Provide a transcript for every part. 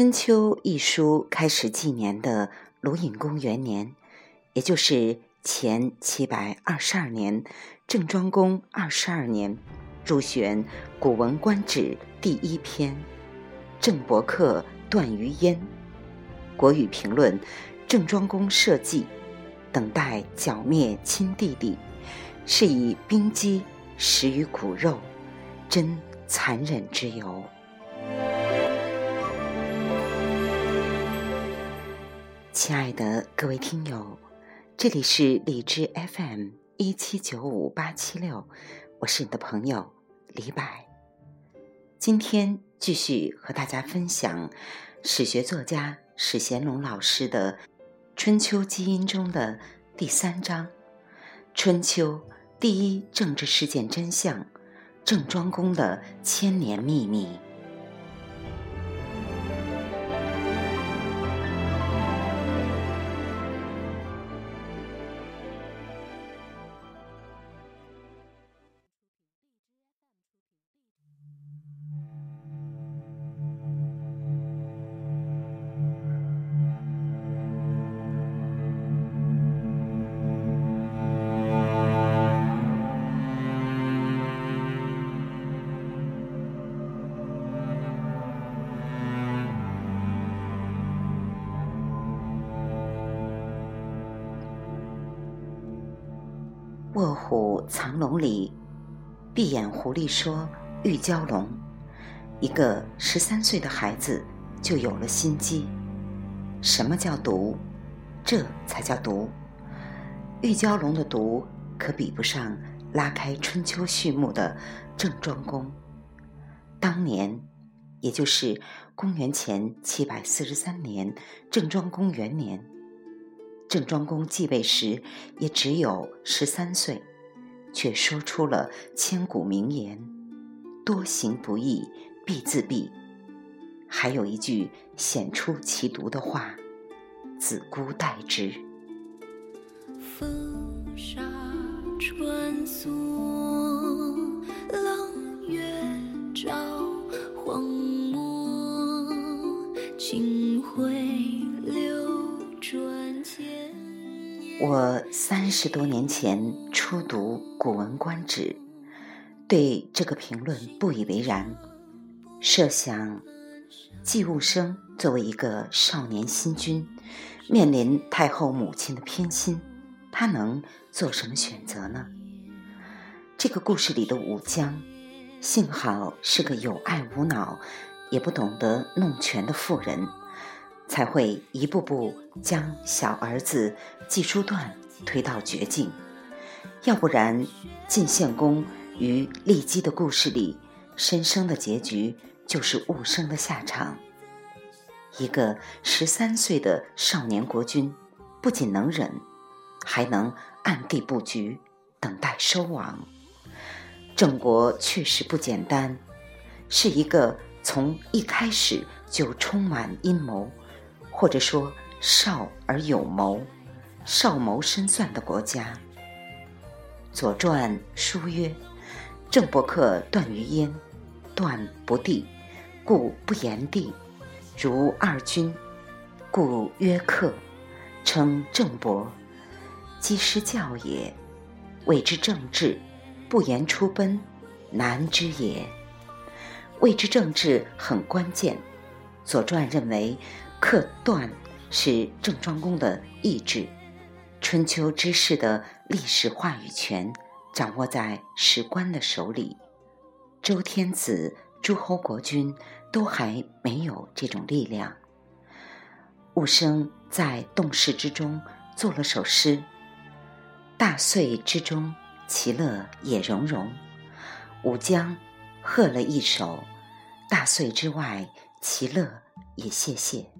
春秋》一书开始纪年的鲁隐公元年，也就是前七百二十二年，郑庄公二十二年，入选《古文观止》第一篇。郑伯克段于鄢，国语评论：郑庄公社稷，等待剿灭亲弟弟，是以兵击食于骨肉，真残忍之尤。亲爱的各位听友，这里是荔枝 FM 一七九五八七六，我是你的朋友李柏。今天继续和大家分享史学作家史贤龙老师的《春秋基因》中的第三章《春秋第一政治事件真相：郑庄公的千年秘密》。卧虎藏龙里，闭眼狐狸说：“玉娇龙，一个十三岁的孩子就有了心机。什么叫毒？这才叫毒。玉娇龙的毒可比不上拉开春秋序幕的郑庄公。当年，也就是公元前七百四十三年，郑庄公元年。”郑庄公继位时也只有十三岁，却说出了千古名言：“多行不义必自毙。”还有一句显出其毒的话：“子姑待之。”风沙穿梭，冷月照，荒漠我三十多年前初读《古文观止》，对这个评论不以为然。设想季务生作为一个少年新君，面临太后母亲的偏心，他能做什么选择呢？这个故事里的武姜，幸好是个有爱无脑，也不懂得弄权的妇人。才会一步步将小儿子季叔段推到绝境，要不然晋献公与骊姬的故事里，申生的结局就是寤生的下场。一个十三岁的少年国君，不仅能忍，还能暗地布局，等待收网。郑国确实不简单，是一个从一开始就充满阴谋。或者说少而有谋，少谋深算的国家。《左传》书曰：“郑伯克段于鄢，段不弟，故不言弟；如二君，故曰克，称郑伯，积师教也。谓之政治，不言出奔，难之也。谓之政治很关键。”《左传》认为。克段是郑庄公的意志，春秋之事的历史话语权掌握在史官的手里，周天子、诸侯国君都还没有这种力量。武生在动势之中做了首诗：“大岁之中，其乐也融融。”武姜贺了一首：“大岁之外，其乐也谢谢。”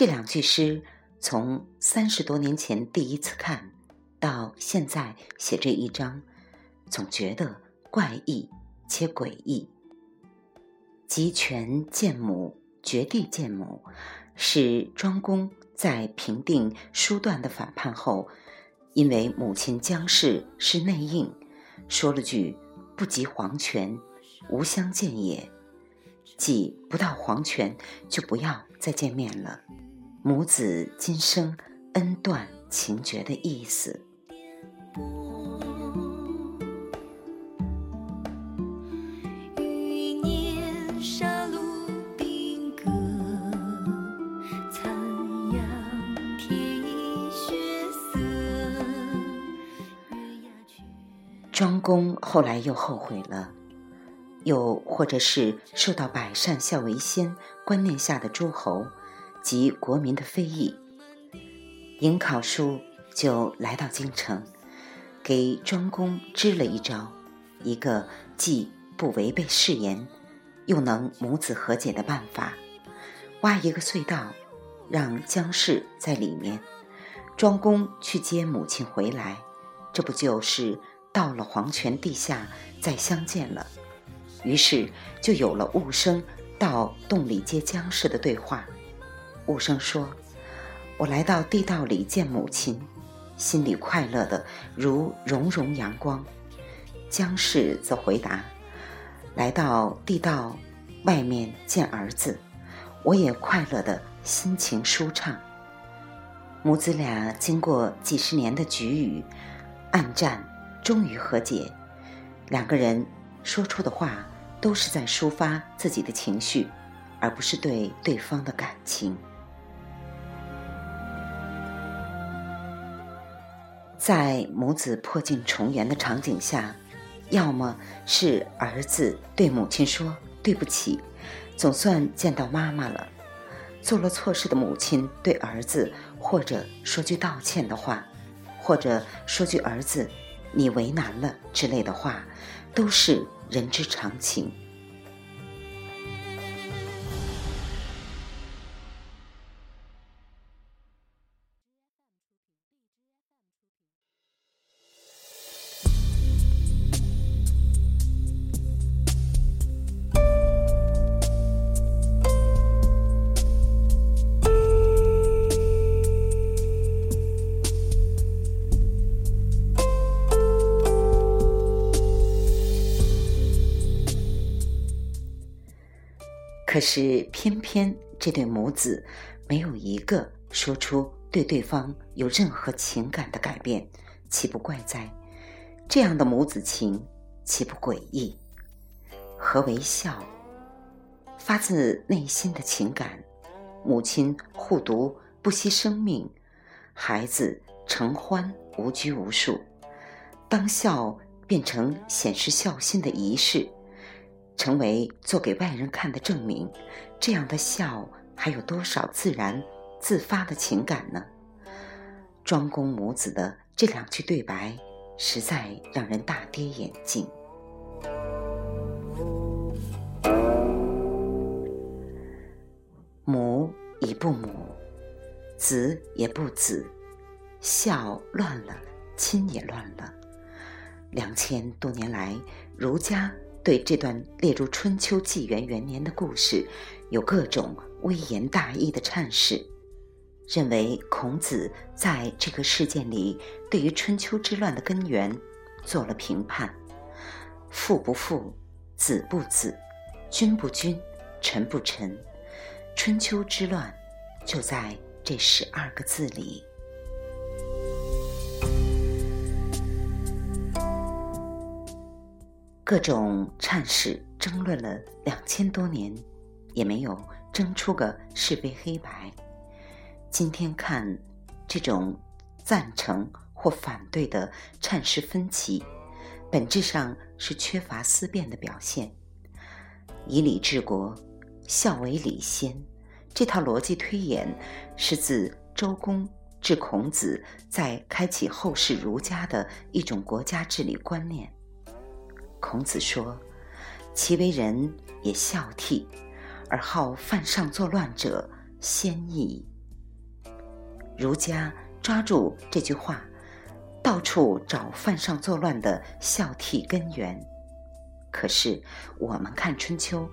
这两句诗，从三十多年前第一次看，到现在写这一章，总觉得怪异且诡异。集权见母，绝地见母，是庄公在平定叔段的反叛后，因为母亲姜氏是内应，说了句“不及黄泉，无相见也”。即不到黄泉就不要再见面了，母子今生恩断情绝的意思。庄公后来又后悔了，又或者是受到百善孝为先观念下的诸侯及国民的非议，尹考叔就来到京城，给庄公支了一招，一个既不违背誓言，又能母子和解的办法：挖一个隧道，让姜氏在里面，庄公去接母亲回来，这不就是？到了黄泉地下再相见了，于是就有了雾生到洞里接姜氏的对话。雾生说：“我来到地道里见母亲，心里快乐的如融融阳光。”姜氏则回答：“来到地道外面见儿子，我也快乐的心情舒畅。”母子俩经过几十年的局龉、暗战。终于和解，两个人说出的话都是在抒发自己的情绪，而不是对对方的感情。在母子破镜重圆的场景下，要么是儿子对母亲说“对不起，总算见到妈妈了”，做了错事的母亲对儿子或者说句道歉的话，或者说句儿子。你为难了之类的话，都是人之常情。可是，偏偏这对母子没有一个说出对对方有任何情感的改变，岂不怪哉？这样的母子情，岂不诡异？何为孝？发自内心的情感，母亲护犊不惜生命，孩子承欢无拘无束，当孝变成显示孝心的仪式。成为做给外人看的证明，这样的笑还有多少自然自发的情感呢？庄公母子的这两句对白，实在让人大跌眼镜。母已不母，子也不子，孝乱了，亲也乱了。两千多年来，儒家。对这段列入春秋纪元元年的故事，有各种微言大义的阐释，认为孔子在这个事件里对于春秋之乱的根源做了评判：父不父，子不子，君不君，臣不臣。春秋之乱就在这十二个字里。各种阐释争论了两千多年，也没有争出个是非黑白。今天看这种赞成或反对的阐释分歧，本质上是缺乏思辨的表现。以礼治国，孝为礼先，这套逻辑推演是自周公至孔子，在开启后世儒家的一种国家治理观念。孔子说：“其为人也孝悌，而好犯上作乱者，先矣。”儒家抓住这句话，到处找犯上作乱的孝悌根源。可是我们看春秋，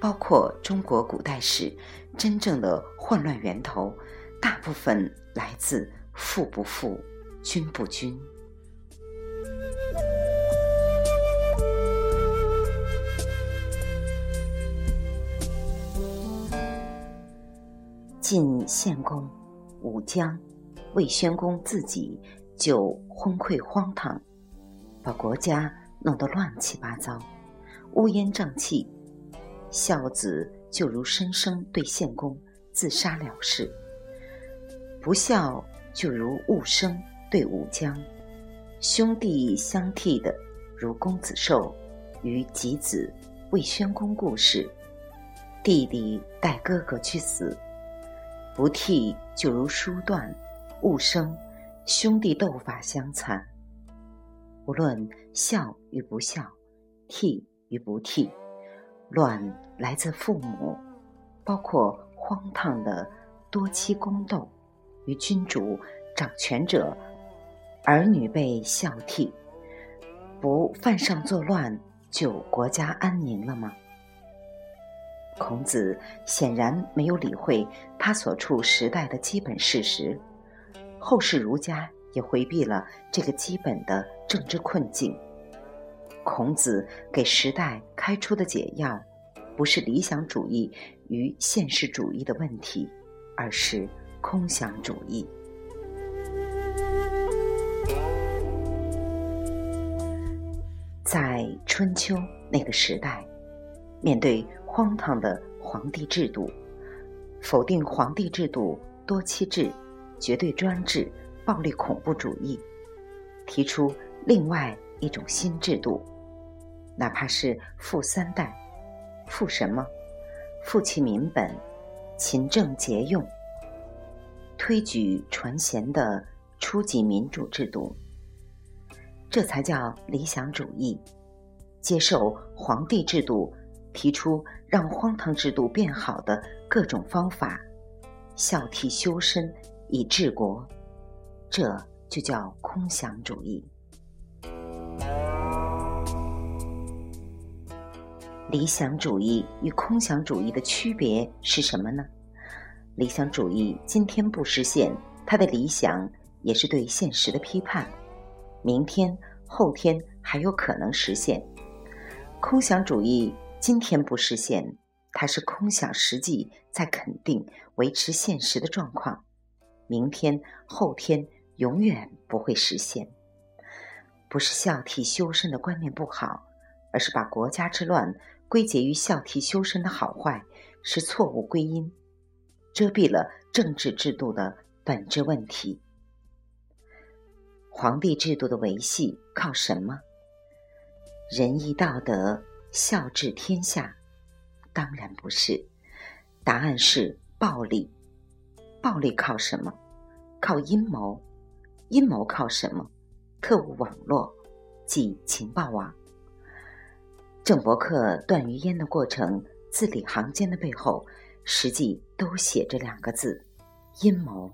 包括中国古代史，真正的混乱源头，大部分来自父不父，君不君。晋献公、武姜、魏宣公自己就昏聩荒唐，把国家弄得乱七八糟，乌烟瘴气。孝子就如申生对献公自杀了事，不孝就如寤生对武姜，兄弟相替的如公子寿与吉子魏宣公故事，弟弟带哥哥去死，不替就如叔段、寤生，兄弟斗法相残。无论孝与不孝，悌与不悌。乱来自父母，包括荒唐的多妻宫斗与君主掌权者，儿女被孝悌，不犯上作乱，就国家安宁了吗？孔子显然没有理会他所处时代的基本事实，后世儒家也回避了这个基本的政治困境。孔子给时代开出的解药，不是理想主义与现实主义的问题，而是空想主义。在春秋那个时代，面对荒唐的皇帝制度，否定皇帝制度、多妻制、绝对专制、暴力恐怖主义，提出另外一种新制度。哪怕是富三代，富什么？富其民本，勤政节用，推举传贤的初级民主制度，这才叫理想主义。接受皇帝制度，提出让荒唐制度变好的各种方法，孝悌修身以治国，这就叫空想主义。理想主义与空想主义的区别是什么呢？理想主义今天不实现，它的理想也是对现实的批判，明天、后天还有可能实现。空想主义今天不实现，它是空想实际在肯定维持现实的状况，明天、后天永远不会实现。不是孝悌修身的观念不好，而是把国家之乱。归结于孝悌修身的好坏是错误归因，遮蔽了政治制度的本质问题。皇帝制度的维系靠什么？仁义道德、孝治天下？当然不是，答案是暴力。暴力靠什么？靠阴谋。阴谋靠什么？特务网络，即情报网。郑伯克段于鄢的过程字里行间的背后，实际都写着两个字：阴谋。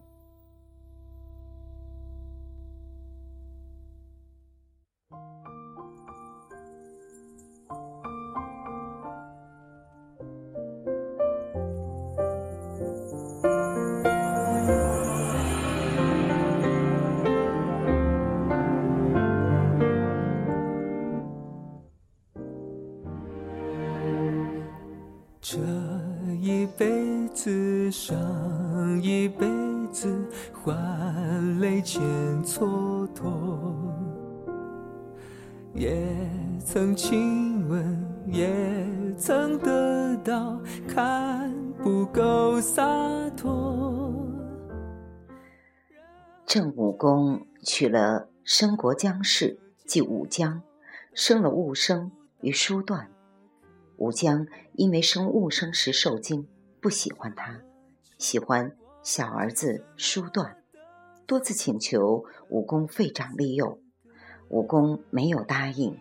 娶了申国姜氏，即武姜，生了寤生与叔段。武姜因为生寤生时受惊，不喜欢他，喜欢小儿子叔段，多次请求武公废长立幼，武公没有答应。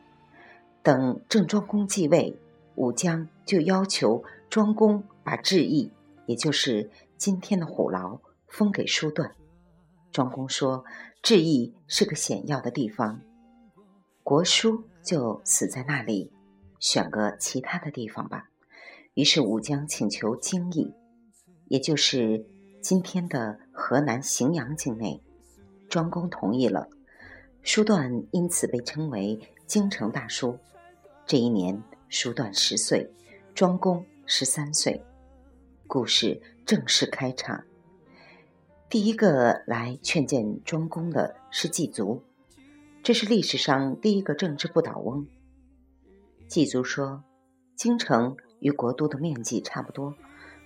等郑庄公继位，武姜就要求庄公把治邑，也就是今天的虎牢，封给叔段。庄公说：“治邑是个险要的地方，国书就死在那里。”选个其他的地方吧。于是武姜请求京邑，也就是今天的河南荥阳境内。庄公同意了，叔段因此被称为京城大叔。这一年，叔段十岁，庄公十三岁。故事正式开场。第一个来劝谏庄公的是季族，这是历史上第一个政治不倒翁。季族说：“京城与国都的面积差不多，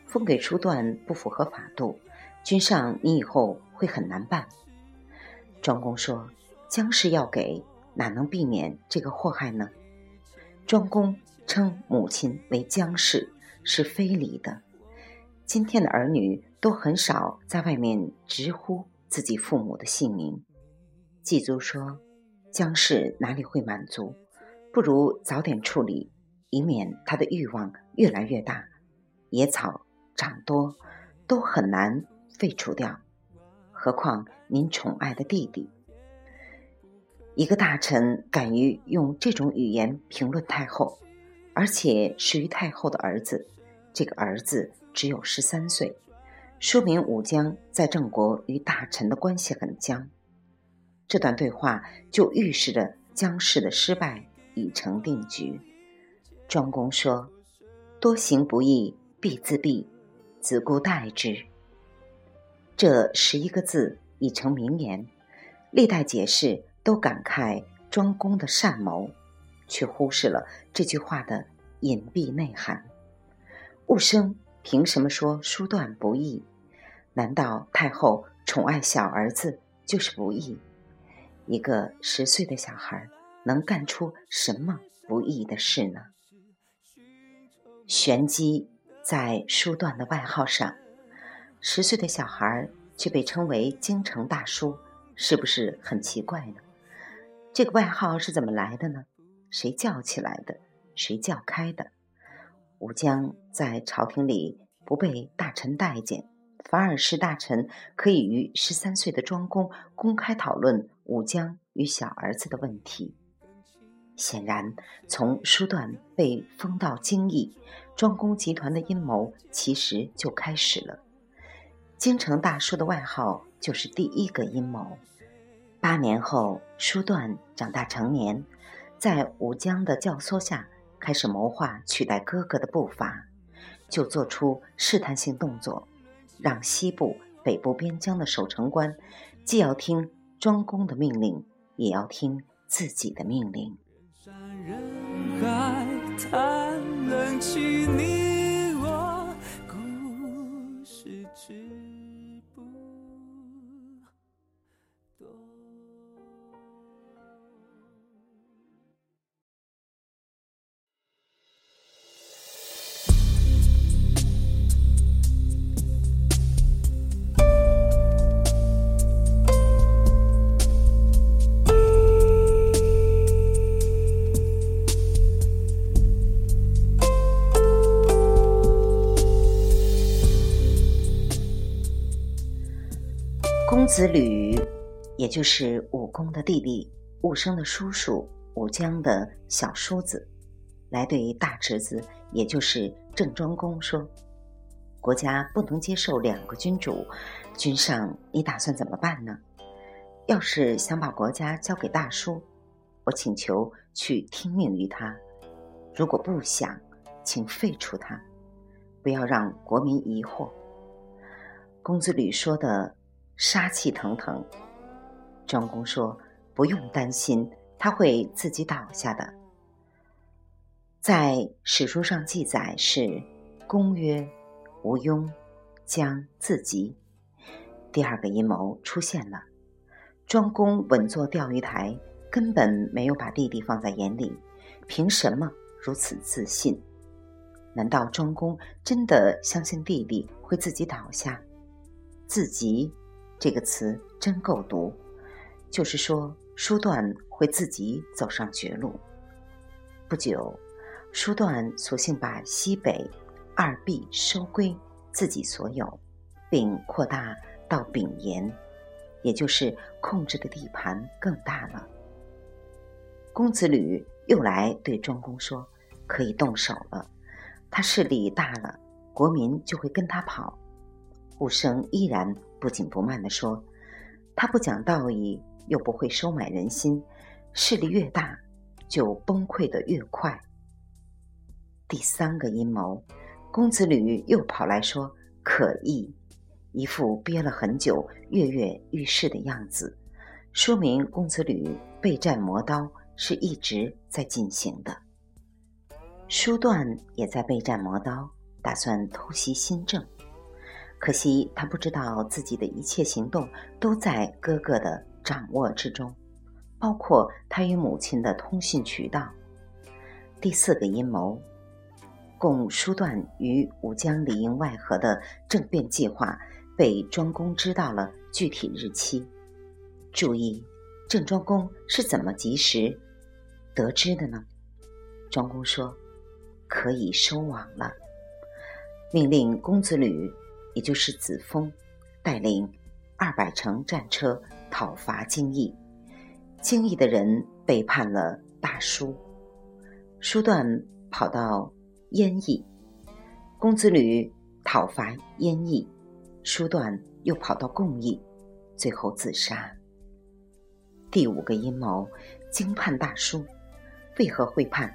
封给叔段不符合法度，君上你以后会很难办。”庄公说：“姜氏要给，哪能避免这个祸害呢？”庄公称母亲为姜氏是非礼的。今天的儿女都很少在外面直呼自己父母的姓名。季族说：“姜氏哪里会满足？不如早点处理，以免他的欲望越来越大。野草长多，都很难废除掉，何况您宠爱的弟弟。”一个大臣敢于用这种语言评论太后，而且是于太后的儿子。这个儿子只有十三岁，说明武姜在郑国与大臣的关系很僵。这段对话就预示着姜氏的失败已成定局。庄公说：“多行不义必自毙，子固待之。”这十一个字已成名言，历代解释。都感慨庄公的善谋，却忽视了这句话的隐蔽内涵。雾生凭什么说书断不义？难道太后宠爱小儿子就是不义？一个十岁的小孩能干出什么不义的事呢？玄机在书断的外号上，十岁的小孩却被称为京城大叔，是不是很奇怪呢？这个外号是怎么来的呢？谁叫起来的？谁叫开的？武姜在朝廷里不被大臣待见，反而是大臣可以与十三岁的庄公公开讨论武姜与小儿子的问题。显然，从书段被封到京邑，庄公集团的阴谋其实就开始了。京城大叔的外号就是第一个阴谋。八年后，叔段长大成年，在武姜的教唆下，开始谋划取代哥哥的步伐，就做出试探性动作，让西部、北部边疆的守城官既要听庄公的命令，也要听自己的命令。公子吕，也就是武公的弟弟，武生的叔叔，武姜的小叔子，来对大侄子，也就是郑庄公说：“国家不能接受两个君主，君上，你打算怎么办呢？要是想把国家交给大叔，我请求去听命于他；如果不想，请废除他，不要让国民疑惑。”公子吕说的。杀气腾腾，庄公说：“不用担心，他会自己倒下的。”在史书上记载是：“公曰：‘无庸将自极。’”第二个阴谋出现了。庄公稳坐钓鱼台，根本没有把弟弟放在眼里，凭什么如此自信？难道庄公真的相信弟弟会自己倒下？自己。这个词真够毒，就是说，书段会自己走上绝路。不久，书段索性把西北二壁收归自己所有，并扩大到丙延，也就是控制的地盘更大了。公子吕又来对庄公说：“可以动手了，他势力大了，国民就会跟他跑。”武生依然。不紧不慢地说：“他不讲道义，又不会收买人心，势力越大，就崩溃的越快。”第三个阴谋，公子吕又跑来说：“可疑，一副憋了很久、跃跃欲试的样子，说明公子吕备战磨刀是一直在进行的。叔段也在备战磨刀，打算偷袭新政，可惜他不知道自己的一切行动都在哥哥的掌握之中，包括他与母亲的通信渠道。第四个阴谋。供叔段于武江里应外合的政变计划被庄公知道了具体日期。注意，郑庄公是怎么及时得知的呢？庄公说：“可以收网了。”命令公子吕，也就是子封，带领二百乘战车讨伐京邑，京邑的人背叛了大叔，叔段跑到。燕邑，公子吕讨伐燕邑，叔段又跑到共邑，最后自杀。第五个阴谋，京叛大叔，为何会叛？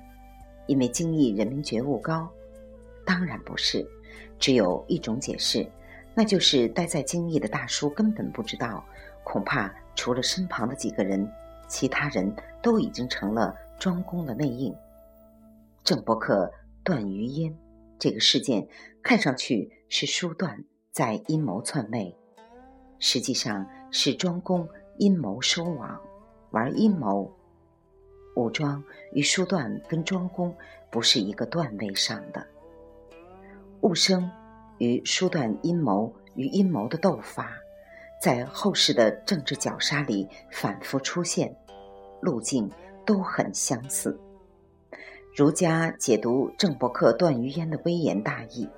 因为京邑人民觉悟高？当然不是，只有一种解释，那就是待在京邑的大叔根本不知道，恐怕除了身旁的几个人，其他人都已经成了庄公的内应。郑伯克。段于鄢这个事件看上去是叔段在阴谋篡位，实际上是庄公阴谋收网，玩阴谋。武庄与叔段跟庄公不是一个段位上的。戊生与叔段阴谋与阴谋的斗法，在后世的政治绞杀里反复出现，路径都很相似。儒家解读郑伯克段于鄢的微言大义，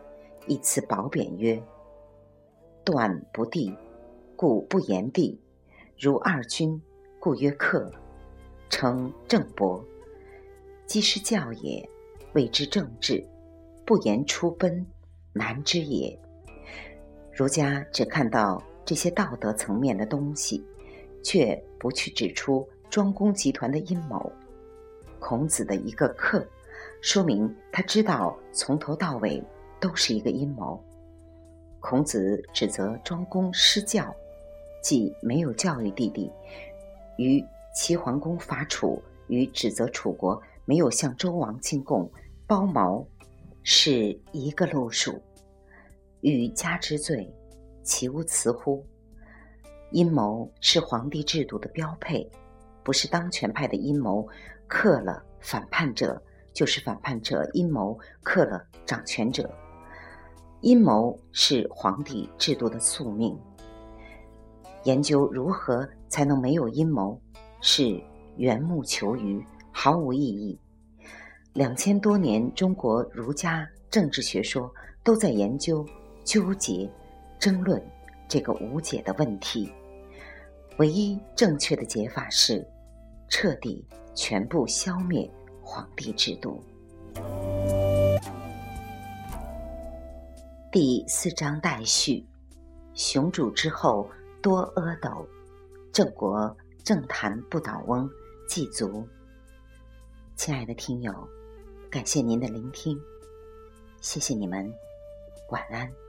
以此褒贬曰：“段不帝，故不言帝；如二君，故曰克。称郑伯，既是教也，谓之政治。不言出奔，难之也。”儒家只看到这些道德层面的东西，却不去指出庄公集团的阴谋。孔子的一个客，说明他知道从头到尾都是一个阴谋。孔子指责庄公失教，即没有教育弟弟；与齐桓公伐楚，与指责楚国没有向周王进贡包茅，是一个路数。欲加之罪，其无辞乎？阴谋是皇帝制度的标配，不是当权派的阴谋。克了反叛者，就是反叛者阴谋克了掌权者。阴谋是皇帝制度的宿命。研究如何才能没有阴谋，是缘木求鱼，毫无意义。两千多年，中国儒家政治学说都在研究、纠结、争论这个无解的问题。唯一正确的解法是彻底。全部消灭皇帝制度。第四章待续：雄主之后多阿斗，郑国政坛不倒翁祭足。亲爱的听友，感谢您的聆听，谢谢你们，晚安。